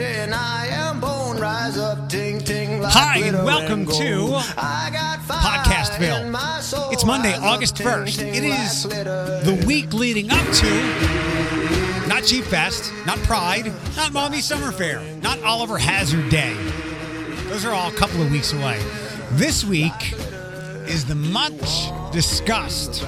and I am bone. Rise up, ting ting. Like Hi, and welcome gold. to Podcastville. soul. It's Monday, August ting, 1st. ting, It like the week leading up to not Cheap Fest, not Pride, not Mommy Summer Fair, not Oliver Hazard Day. Those are all a couple of weeks away. This week is the much discussed,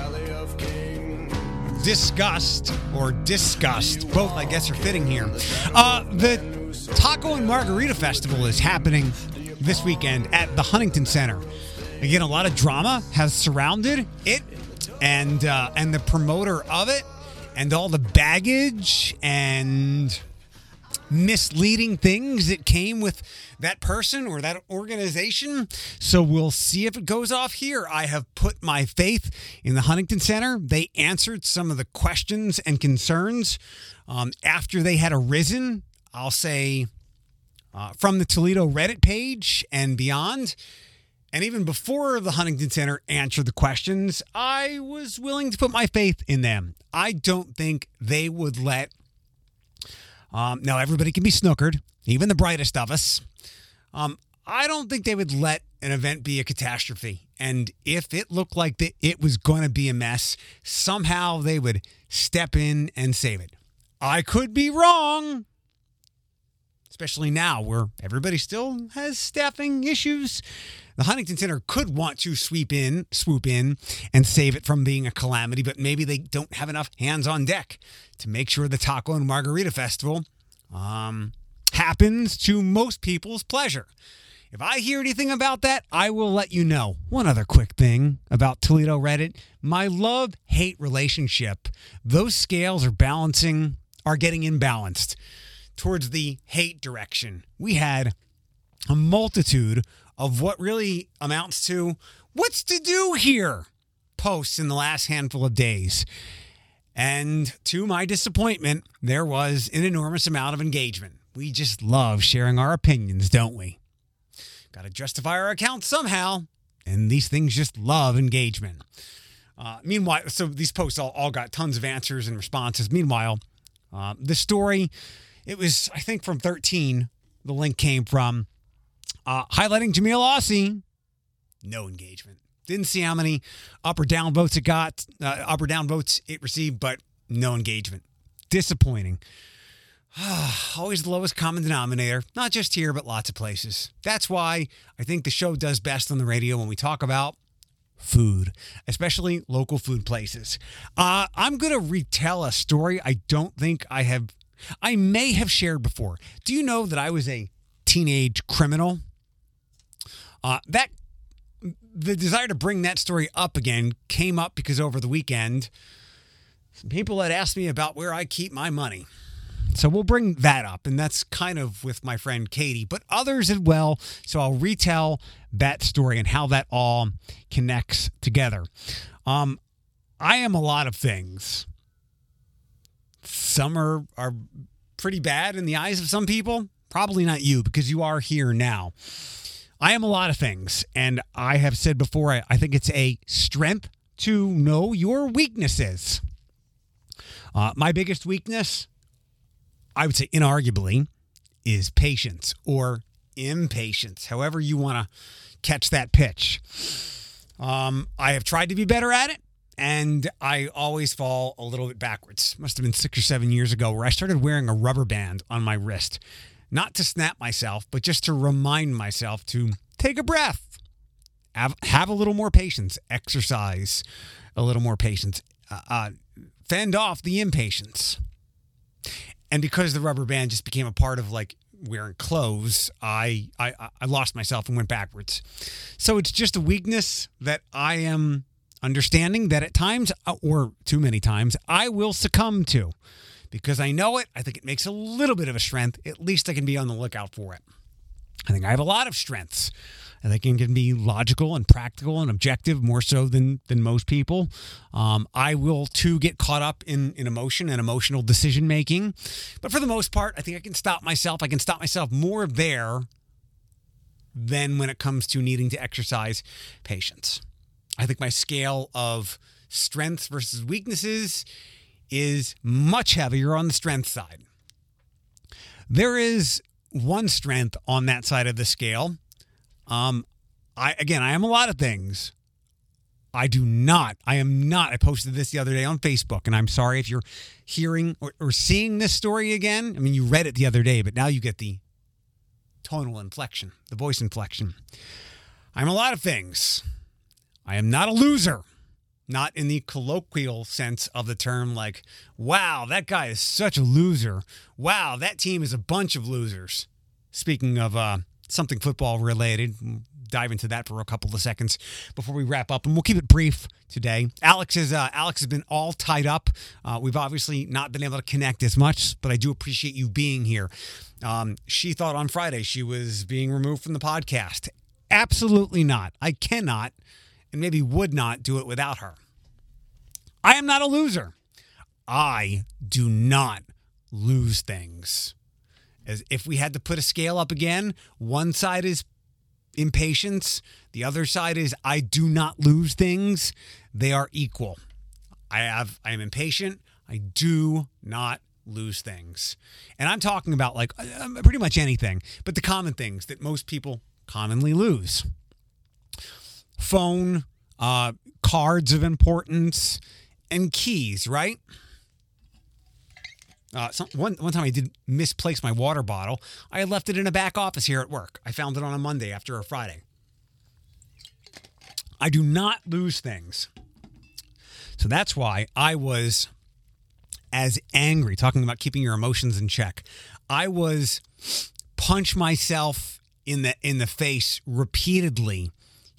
disgust or disgust, both I guess are fitting here. Uh, the Taco and Margarita Festival is happening this weekend at the Huntington Center. Again, a lot of drama has surrounded it, and uh, and the promoter of it, and all the baggage and misleading things that came with that person or that organization. So we'll see if it goes off here. I have put my faith in the Huntington Center. They answered some of the questions and concerns um, after they had arisen. I'll say uh, from the Toledo Reddit page and beyond. And even before the Huntington Center answered the questions, I was willing to put my faith in them. I don't think they would let um, now, everybody can be snookered, even the brightest of us. Um, I don't think they would let an event be a catastrophe. And if it looked like that it was going to be a mess, somehow they would step in and save it. I could be wrong, especially now where everybody still has staffing issues. The Huntington Center could want to sweep in, swoop in, and save it from being a calamity, but maybe they don't have enough hands on deck to make sure the Taco and Margarita Festival um, happens to most people's pleasure. If I hear anything about that, I will let you know. One other quick thing about Toledo Reddit my love hate relationship, those scales are balancing, are getting imbalanced towards the hate direction. We had a multitude of what really amounts to what's to do here posts in the last handful of days. And to my disappointment, there was an enormous amount of engagement. We just love sharing our opinions, don't we? Got to justify our account somehow. And these things just love engagement. Uh, meanwhile, so these posts all, all got tons of answers and responses. Meanwhile, uh, the story, it was, I think, from 13, the link came from uh, highlighting Jameel Aussie. No engagement. Didn't see how many up or down votes it got, uh, up or down votes it received, but no engagement. Disappointing. Always the lowest common denominator, not just here, but lots of places. That's why I think the show does best on the radio when we talk about food, especially local food places. Uh, I'm going to retell a story I don't think I have, I may have shared before. Do you know that I was a teenage criminal? Uh, that the desire to bring that story up again came up because over the weekend, people had asked me about where I keep my money. So we'll bring that up, and that's kind of with my friend Katie, but others as well. So I'll retell that story and how that all connects together. Um, I am a lot of things. Some are are pretty bad in the eyes of some people. Probably not you because you are here now. I am a lot of things, and I have said before, I, I think it's a strength to know your weaknesses. Uh, my biggest weakness, I would say inarguably, is patience or impatience, however you want to catch that pitch. Um, I have tried to be better at it, and I always fall a little bit backwards. Must have been six or seven years ago where I started wearing a rubber band on my wrist, not to snap myself, but just to remind myself to take a breath, have, have a little more patience, exercise a little more patience, uh, uh, fend off the impatience. And because the rubber band just became a part of like wearing clothes, I, I I lost myself and went backwards. So it's just a weakness that I am understanding that at times, uh, or too many times, I will succumb to. Because I know it, I think it makes a little bit of a strength. At least I can be on the lookout for it. I think I have a lot of strengths. I think I can be logical and practical and objective more so than than most people. Um, I will too get caught up in in emotion and emotional decision making, but for the most part, I think I can stop myself. I can stop myself more there than when it comes to needing to exercise patience. I think my scale of strengths versus weaknesses is much heavier on the strength side. There is one strength on that side of the scale. Um, I again, I am a lot of things. I do not. I am not. I posted this the other day on Facebook, and I'm sorry if you're hearing or, or seeing this story again. I mean, you read it the other day, but now you get the tonal inflection, the voice inflection. I'm a lot of things. I am not a loser, not in the colloquial sense of the term, like, wow, that guy is such a loser. Wow, that team is a bunch of losers. Speaking of uh, something football related, dive into that for a couple of seconds before we wrap up, and we'll keep it brief today. Alex is uh, Alex has been all tied up. Uh, we've obviously not been able to connect as much, but I do appreciate you being here. Um, she thought on Friday she was being removed from the podcast. Absolutely not. I cannot and maybe would not do it without her. I am not a loser. I do not lose things. As if we had to put a scale up again, one side is impatience, the other side is I do not lose things. They are equal. I have I am impatient. I do not lose things. And I'm talking about like uh, pretty much anything, but the common things that most people commonly lose phone, uh, cards of importance, and keys, right? Uh, some, one, one time I did misplace my water bottle. I had left it in a back office here at work. I found it on a Monday after a Friday. I do not lose things. So that's why I was as angry, talking about keeping your emotions in check. I was punch myself in the in the face repeatedly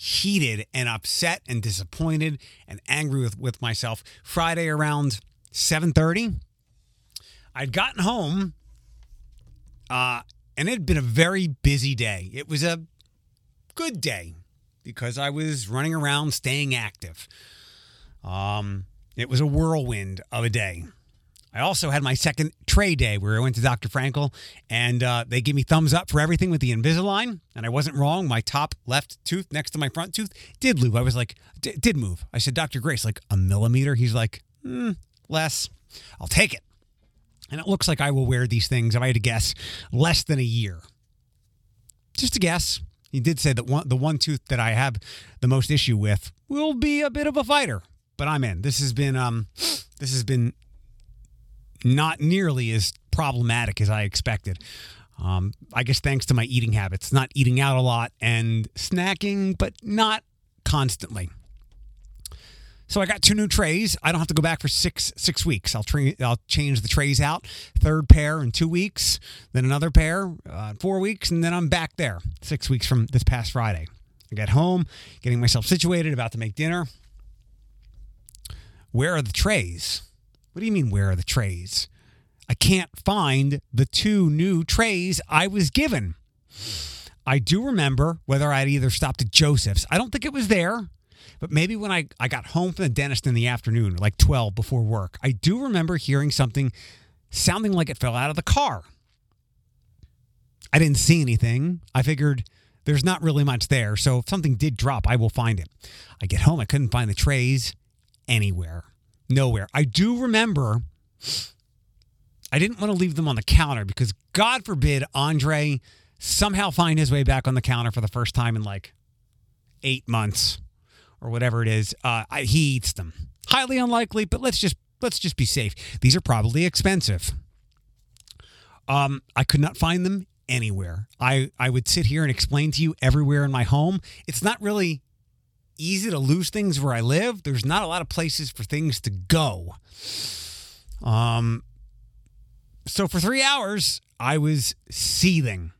heated and upset and disappointed and angry with, with myself. Friday around 7:30, I'd gotten home uh, and it had been a very busy day. It was a good day because I was running around staying active. Um, it was a whirlwind of a day. I also had my second tray day where I went to Dr. Frankel and uh, they gave me thumbs up for everything with the Invisalign. And I wasn't wrong. My top left tooth next to my front tooth did move. I was like, did move. I said, Dr. Grace, like a millimeter? He's like, mm, less. I'll take it. And it looks like I will wear these things, if I had to guess, less than a year. Just a guess. He did say that one, the one tooth that I have the most issue with will be a bit of a fighter, but I'm in. This has been um, this has been not nearly as problematic as I expected. Um, I guess thanks to my eating habits, not eating out a lot and snacking, but not constantly. So I got two new trays. I don't have to go back for six six weeks. I'll tra- I'll change the trays out. Third pair in two weeks, then another pair uh, four weeks, and then I'm back there six weeks from this past Friday. I get home, getting myself situated, about to make dinner. Where are the trays? What do you mean, where are the trays? I can't find the two new trays I was given. I do remember whether I'd either stopped at Joseph's. I don't think it was there, but maybe when I, I got home from the dentist in the afternoon, like 12 before work, I do remember hearing something sounding like it fell out of the car. I didn't see anything. I figured there's not really much there. So if something did drop, I will find it. I get home, I couldn't find the trays anywhere nowhere. I do remember I didn't want to leave them on the counter because God forbid Andre somehow find his way back on the counter for the first time in like eight months or whatever it is. Uh, I, he eats them. Highly unlikely, but let's just let's just be safe. These are probably expensive. Um, I could not find them anywhere. I I would sit here and explain to you everywhere in my home. It's not really easy to lose things where I live. There's not a lot of places for things to go. Um, so for three hours, I was seething,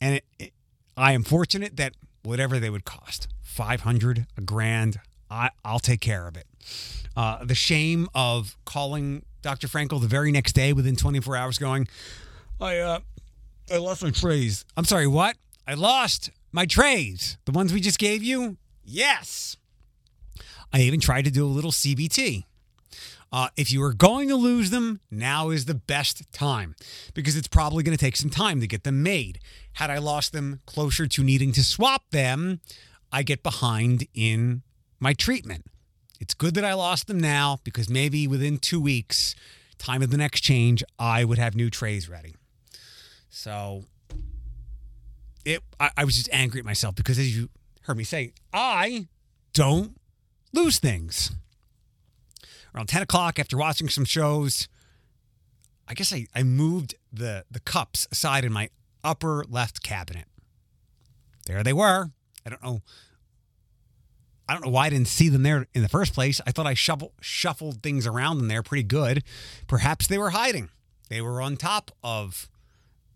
and it, it, I am fortunate that whatever they would cost, five hundred, a grand, I, I'll take care of it. Uh, the shame of calling Dr. Frankel the very next day within 24 hours, going, I uh, I lost my trays. I'm sorry, what? I lost my trays, the ones we just gave you. Yes. I even tried to do a little CBT. Uh, if you are going to lose them, now is the best time because it's probably going to take some time to get them made. Had I lost them closer to needing to swap them, I get behind in my treatment. It's good that I lost them now because maybe within two weeks, time of the next change, I would have new trays ready. So it I, I was just angry at myself because as you heard me say, I don't lose things. Around 10 o'clock after watching some shows, I guess I, I moved the the cups aside in my upper left cabinet. There they were. I don't know. I don't know why I didn't see them there in the first place. I thought I shuffle, shuffled things around in there pretty good. Perhaps they were hiding. They were on top of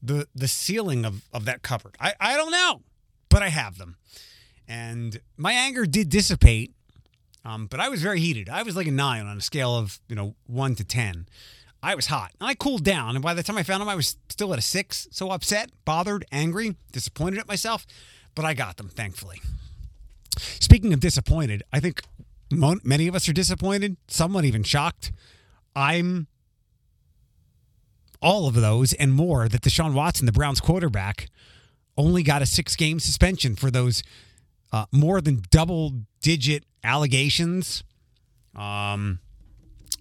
the the ceiling of, of that cupboard. I, I don't know, but I have them. And my anger did dissipate, um, but I was very heated. I was like a nine on a scale of you know one to ten. I was hot. And I cooled down, and by the time I found them, I was still at a six. So upset, bothered, angry, disappointed at myself, but I got them, thankfully. Speaking of disappointed, I think mo- many of us are disappointed, somewhat even shocked. I'm all of those and more that Deshaun Watson, the Browns quarterback, only got a six game suspension for those uh, more than double digit allegations um,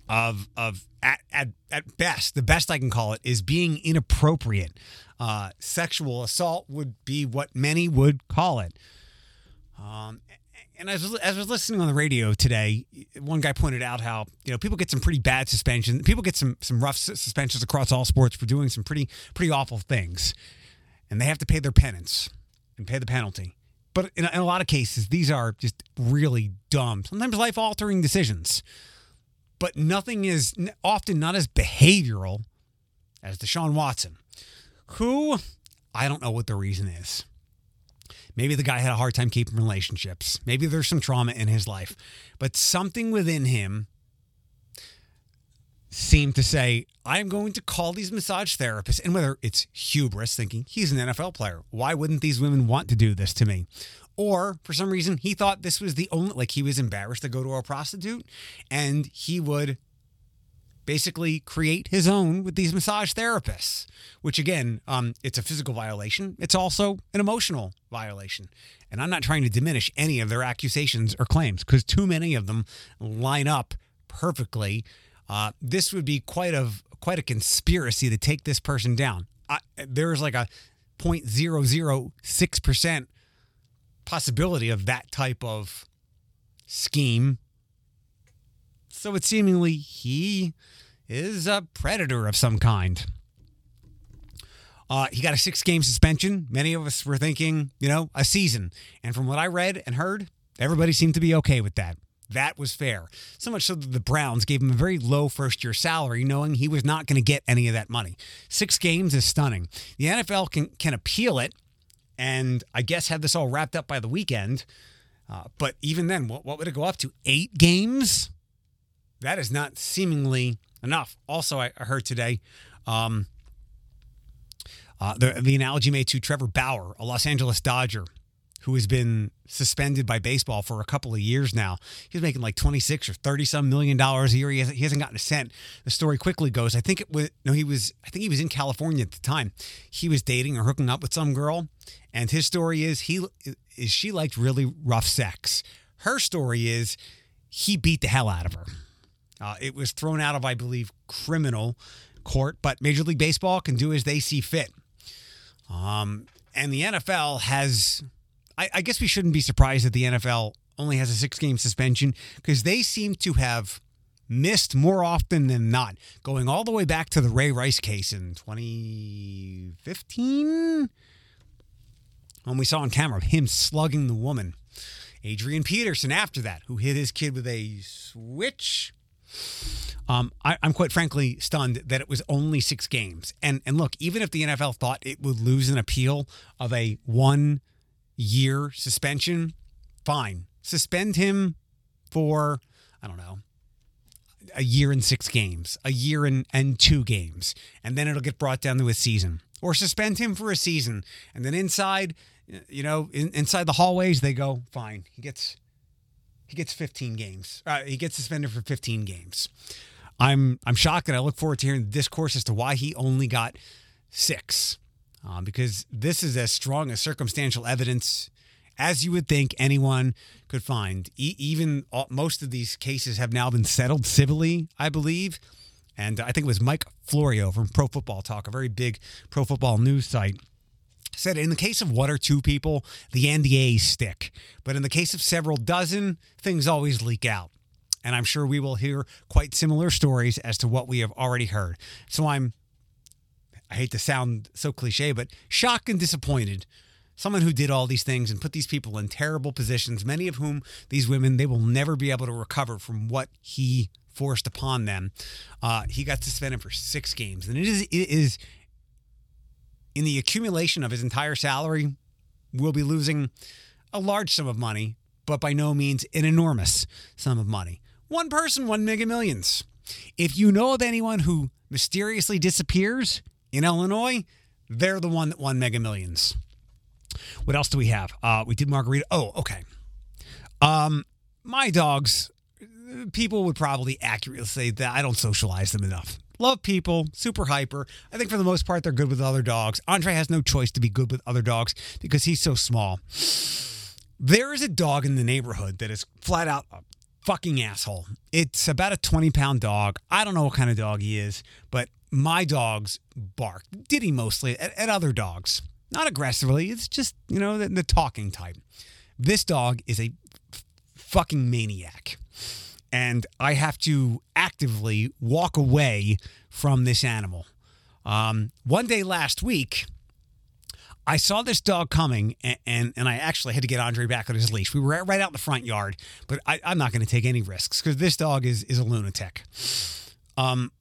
of of at, at at best the best I can call it is being inappropriate. Uh, sexual assault would be what many would call it. Um, and as, as I was listening on the radio today, one guy pointed out how you know people get some pretty bad suspensions. People get some some rough suspensions across all sports for doing some pretty pretty awful things, and they have to pay their penance and pay the penalty. But in a, in a lot of cases, these are just really dumb, sometimes life altering decisions. But nothing is often not as behavioral as Deshaun Watson, who I don't know what the reason is. Maybe the guy had a hard time keeping relationships. Maybe there's some trauma in his life. But something within him seemed to say, I'm going to call these massage therapists. And whether it's hubris, thinking he's an NFL player, why wouldn't these women want to do this to me? Or for some reason, he thought this was the only, like he was embarrassed to go to a prostitute and he would basically create his own with these massage therapists, which again, um, it's a physical violation. It's also an emotional violation. And I'm not trying to diminish any of their accusations or claims because too many of them line up perfectly. Uh, this would be quite a quite a conspiracy to take this person down. I, there's like a 0.006 percent possibility of that type of scheme. So it's seemingly he is a predator of some kind. Uh, he got a six game suspension. Many of us were thinking, you know, a season. And from what I read and heard, everybody seemed to be okay with that. That was fair. So much so that the Browns gave him a very low first year salary, knowing he was not going to get any of that money. Six games is stunning. The NFL can, can appeal it and I guess have this all wrapped up by the weekend. Uh, but even then, what, what would it go up to? Eight games? That is not seemingly enough. Also, I heard today um, uh, the, the analogy made to Trevor Bauer, a Los Angeles Dodger who has been suspended by baseball for a couple of years now. He's making like 26 or 30 some million dollars a year. He hasn't, he hasn't gotten a cent. The story quickly goes, I think it was, no, he was, I think he was in California at the time. He was dating or hooking up with some girl. And his story is he, is she liked really rough sex. Her story is he beat the hell out of her. Uh, it was thrown out of, I believe, criminal court, but Major League Baseball can do as they see fit. Um, and the NFL has I, I guess we shouldn't be surprised that the NFL only has a six game suspension because they seem to have missed more often than not, going all the way back to the Ray Rice case in 2015 when we saw on camera him slugging the woman. Adrian Peterson after that, who hit his kid with a switch. Um, I, am quite frankly stunned that it was only six games. And and look, even if the NFL thought it would lose an appeal of a one year suspension, fine. Suspend him for, I don't know, a year and six games, a year and, and two games, and then it'll get brought down to a season. Or suspend him for a season, and then inside, you know, in, inside the hallways, they go, fine. He gets he gets 15 games. Uh, he gets suspended for 15 games. I'm I'm shocked, and I look forward to hearing the discourse as to why he only got six um, because this is as strong as circumstantial evidence as you would think anyone could find. E- even all, most of these cases have now been settled civilly, I believe. And I think it was Mike Florio from Pro Football Talk, a very big pro football news site, said in the case of one or two people, the NDAs stick. But in the case of several dozen, things always leak out. And I'm sure we will hear quite similar stories as to what we have already heard. So I'm, I hate to sound so cliche, but shocked and disappointed. Someone who did all these things and put these people in terrible positions, many of whom, these women, they will never be able to recover from what he forced upon them. Uh, he got suspended for six games. And it is, it is in the accumulation of his entire salary, will be losing a large sum of money, but by no means an enormous sum of money. One person, one mega millions. If you know of anyone who mysteriously disappears in Illinois, they're the one that won mega millions. What else do we have? Uh, we did margarita. Oh, okay. Um, my dogs, people would probably accurately say that I don't socialize them enough love people, super hyper. I think for the most part, they're good with other dogs. Andre has no choice to be good with other dogs because he's so small. There is a dog in the neighborhood that is flat out a fucking asshole. It's about a 20 pound dog. I don't know what kind of dog he is, but my dogs bark. Diddy mostly at, at other dogs. Not aggressively. It's just, you know, the, the talking type. This dog is a f- fucking maniac and I have to actively walk away from this animal. Um, one day last week, I saw this dog coming, and, and, and I actually had to get Andre back on his leash. We were right out in the front yard, but I, am not going to take any risks because this dog is is a lunatic. Um,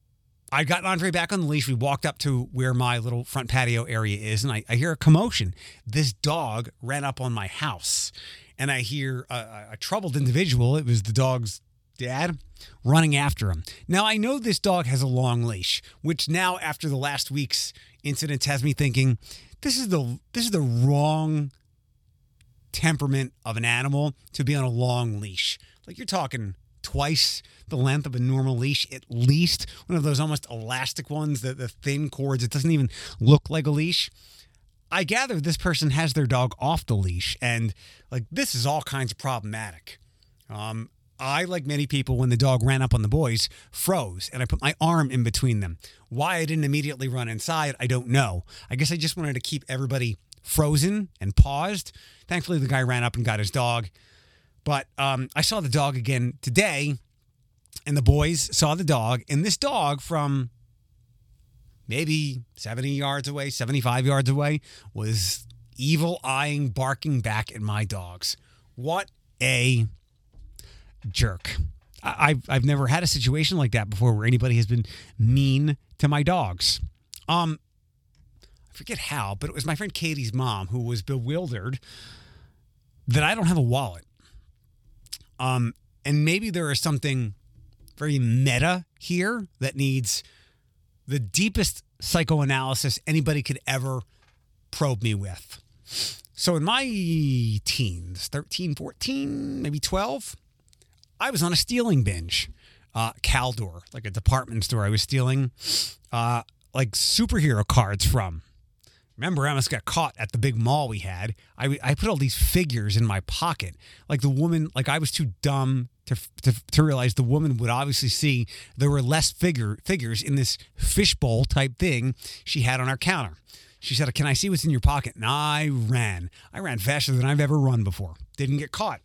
I got Andre back on the leash. We walked up to where my little front patio area is, and I, I hear a commotion. This dog ran up on my house, and I hear a, a troubled individual. It was the dog's dad running after him. Now, I know this dog has a long leash, which now, after the last week's incidents, has me thinking this is the this is the wrong temperament of an animal to be on a long leash. Like you're talking twice the length of a normal leash, at least one of those almost elastic ones, the, the thin cords. It doesn't even look like a leash. I gather this person has their dog off the leash, and like this is all kinds of problematic. Um, I, like many people, when the dog ran up on the boys, froze and I put my arm in between them. Why I didn't immediately run inside, I don't know. I guess I just wanted to keep everybody frozen and paused. Thankfully, the guy ran up and got his dog. But um, I saw the dog again today, and the boys saw the dog. And this dog, from maybe 70 yards away, 75 yards away, was evil eyeing, barking back at my dogs. What a jerk. I've I've never had a situation like that before where anybody has been mean to my dogs. Um, I forget how, but it was my friend Katie's mom who was bewildered that I don't have a wallet. Um, and maybe there is something very meta here that needs the deepest psychoanalysis anybody could ever probe me with. So in my teens, 13, 14, maybe 12, I was on a stealing binge. Uh, Caldor, like a department store, I was stealing uh, like superhero cards from. Remember, I almost got caught at the big mall we had. I, I put all these figures in my pocket. Like the woman, like I was too dumb to, to, to realize the woman would obviously see there were less figure figures in this fishbowl type thing she had on our counter. She said, Can I see what's in your pocket? And I ran. I ran faster than I've ever run before. Didn't get caught.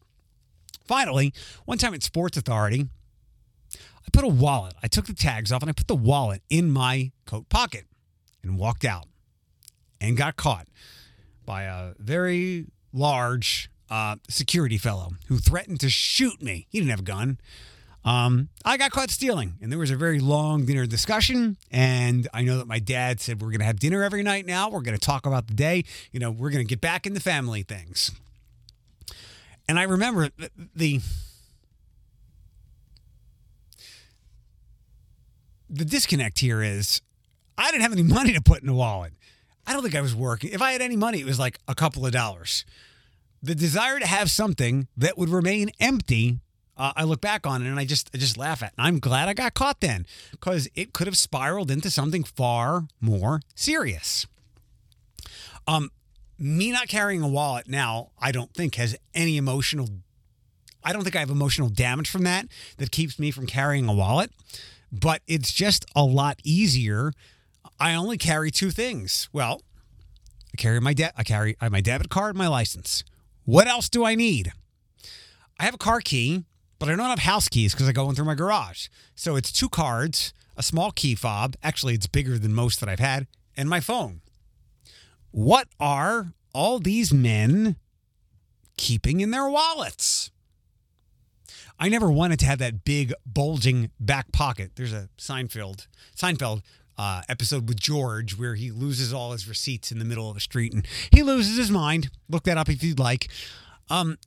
Finally, one time at Sports Authority, I put a wallet. I took the tags off and I put the wallet in my coat pocket and walked out and got caught by a very large uh, security fellow who threatened to shoot me. He didn't have a gun. Um, I got caught stealing, and there was a very long dinner discussion. And I know that my dad said, We're going to have dinner every night now. We're going to talk about the day. You know, we're going to get back into family things. And I remember the, the the disconnect here is I didn't have any money to put in a wallet. I don't think I was working. If I had any money, it was like a couple of dollars. The desire to have something that would remain empty, uh, I look back on it and I just I just laugh at. And I'm glad I got caught then because it could have spiraled into something far more serious. Um, me not carrying a wallet now, I don't think has any emotional. I don't think I have emotional damage from that that keeps me from carrying a wallet, but it's just a lot easier. I only carry two things. Well, I carry my de- I carry my debit card, my license. What else do I need? I have a car key, but I don't have house keys because I go in through my garage. So it's two cards, a small key fob. Actually, it's bigger than most that I've had, and my phone. What are all these men keeping in their wallets? I never wanted to have that big bulging back pocket. There's a Seinfeld Seinfeld uh, episode with George where he loses all his receipts in the middle of a street and he loses his mind. Look that up if you'd like. Um,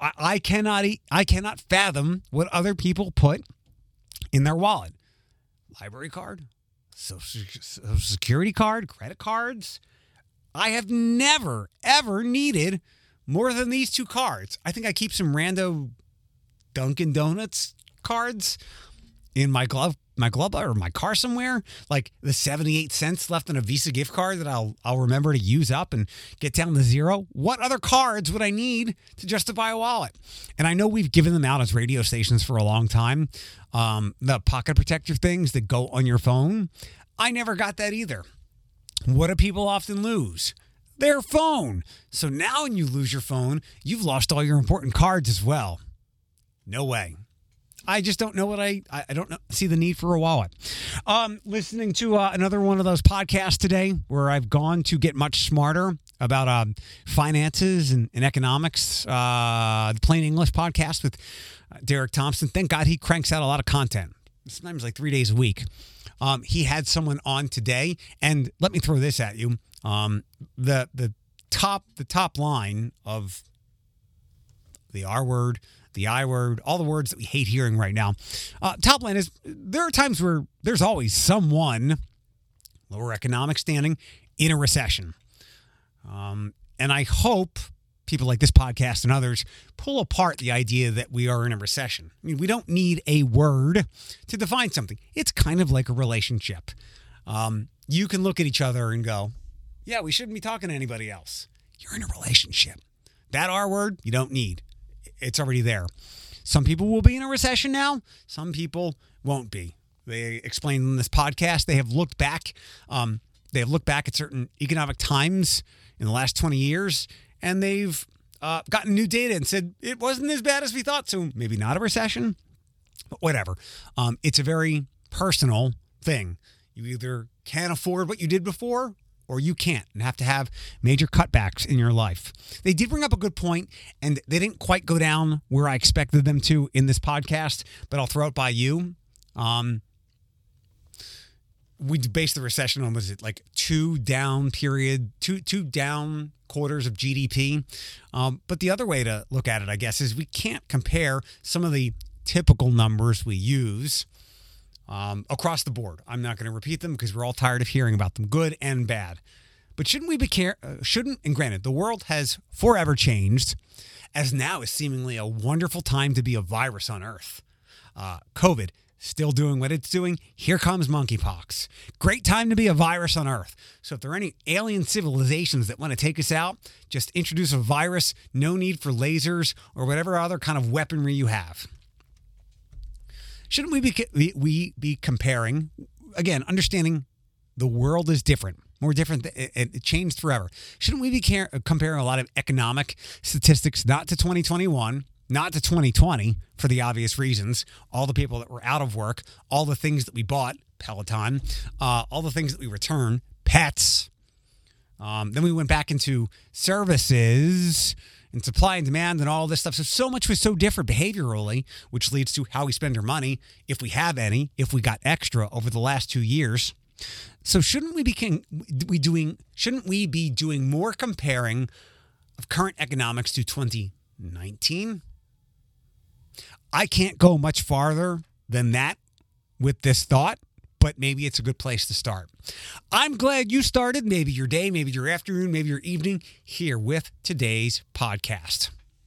I, cannot I cannot fathom what other people put in their wallet. Library card, social, security card, credit cards. I have never ever needed more than these two cards. I think I keep some rando Dunkin' Donuts cards in my glove my glove or my car somewhere like the 78 cents left on a visa gift card that i'll i'll remember to use up and get down to zero. What other cards would i need to justify a wallet? And i know we've given them out as radio stations for a long time um, the pocket protector things that go on your phone. I never got that either. What do people often lose? Their phone. So now when you lose your phone you've lost all your important cards as well. No way. I just don't know what I I don't know, see the need for a wallet. Um, listening to uh, another one of those podcasts today where I've gone to get much smarter about um, finances and, and economics. Uh, the Plain English podcast with Derek Thompson. Thank God he cranks out a lot of content. Sometimes like three days a week. Um, he had someone on today, and let me throw this at you. Um, the the top the top line of the R word the I word, all the words that we hate hearing right now. Uh, top line is there are times where there's always someone lower economic standing in a recession. Um, and I hope people like this podcast and others pull apart the idea that we are in a recession. I mean, we don't need a word to define something, it's kind of like a relationship. Um, you can look at each other and go, yeah, we shouldn't be talking to anybody else. You're in a relationship. That R word, you don't need it's already there. Some people will be in a recession now. Some people won't be. They explain in this podcast they have looked back. Um, they have looked back at certain economic times in the last 20 years, and they've uh, gotten new data and said it wasn't as bad as we thought. So maybe not a recession, but whatever. Um, it's a very personal thing. You either can't afford what you did before or you can't and have to have major cutbacks in your life. They did bring up a good point, and they didn't quite go down where I expected them to in this podcast, but I'll throw it by you. Um, we based the recession on was it like two down period, two two down quarters of GDP. Um, but the other way to look at it, I guess, is we can't compare some of the typical numbers we use um, across the board. I'm not going to repeat them because we're all tired of hearing about them, good and bad. But shouldn't we be care? Uh, shouldn't and granted, the world has forever changed, as now is seemingly a wonderful time to be a virus on Earth. Uh, COVID still doing what it's doing. Here comes monkeypox. Great time to be a virus on Earth. So if there are any alien civilizations that want to take us out, just introduce a virus. No need for lasers or whatever other kind of weaponry you have. Shouldn't we be we be comparing again, understanding the world is different, more different, it changed forever. Shouldn't we be comparing a lot of economic statistics not to 2021? not to 2020 for the obvious reasons. All the people that were out of work, all the things that we bought, Peloton, uh, all the things that we return, pets. Um, then we went back into services and supply and demand and all this stuff. So, so much was so different behaviorally, which leads to how we spend our money, if we have any, if we got extra over the last two years. So, shouldn't we be we doing? Shouldn't we be doing more comparing of current economics to 2019? I can't go much farther than that with this thought but maybe it's a good place to start. I'm glad you started, maybe your day, maybe your afternoon, maybe your evening, here with today's podcast.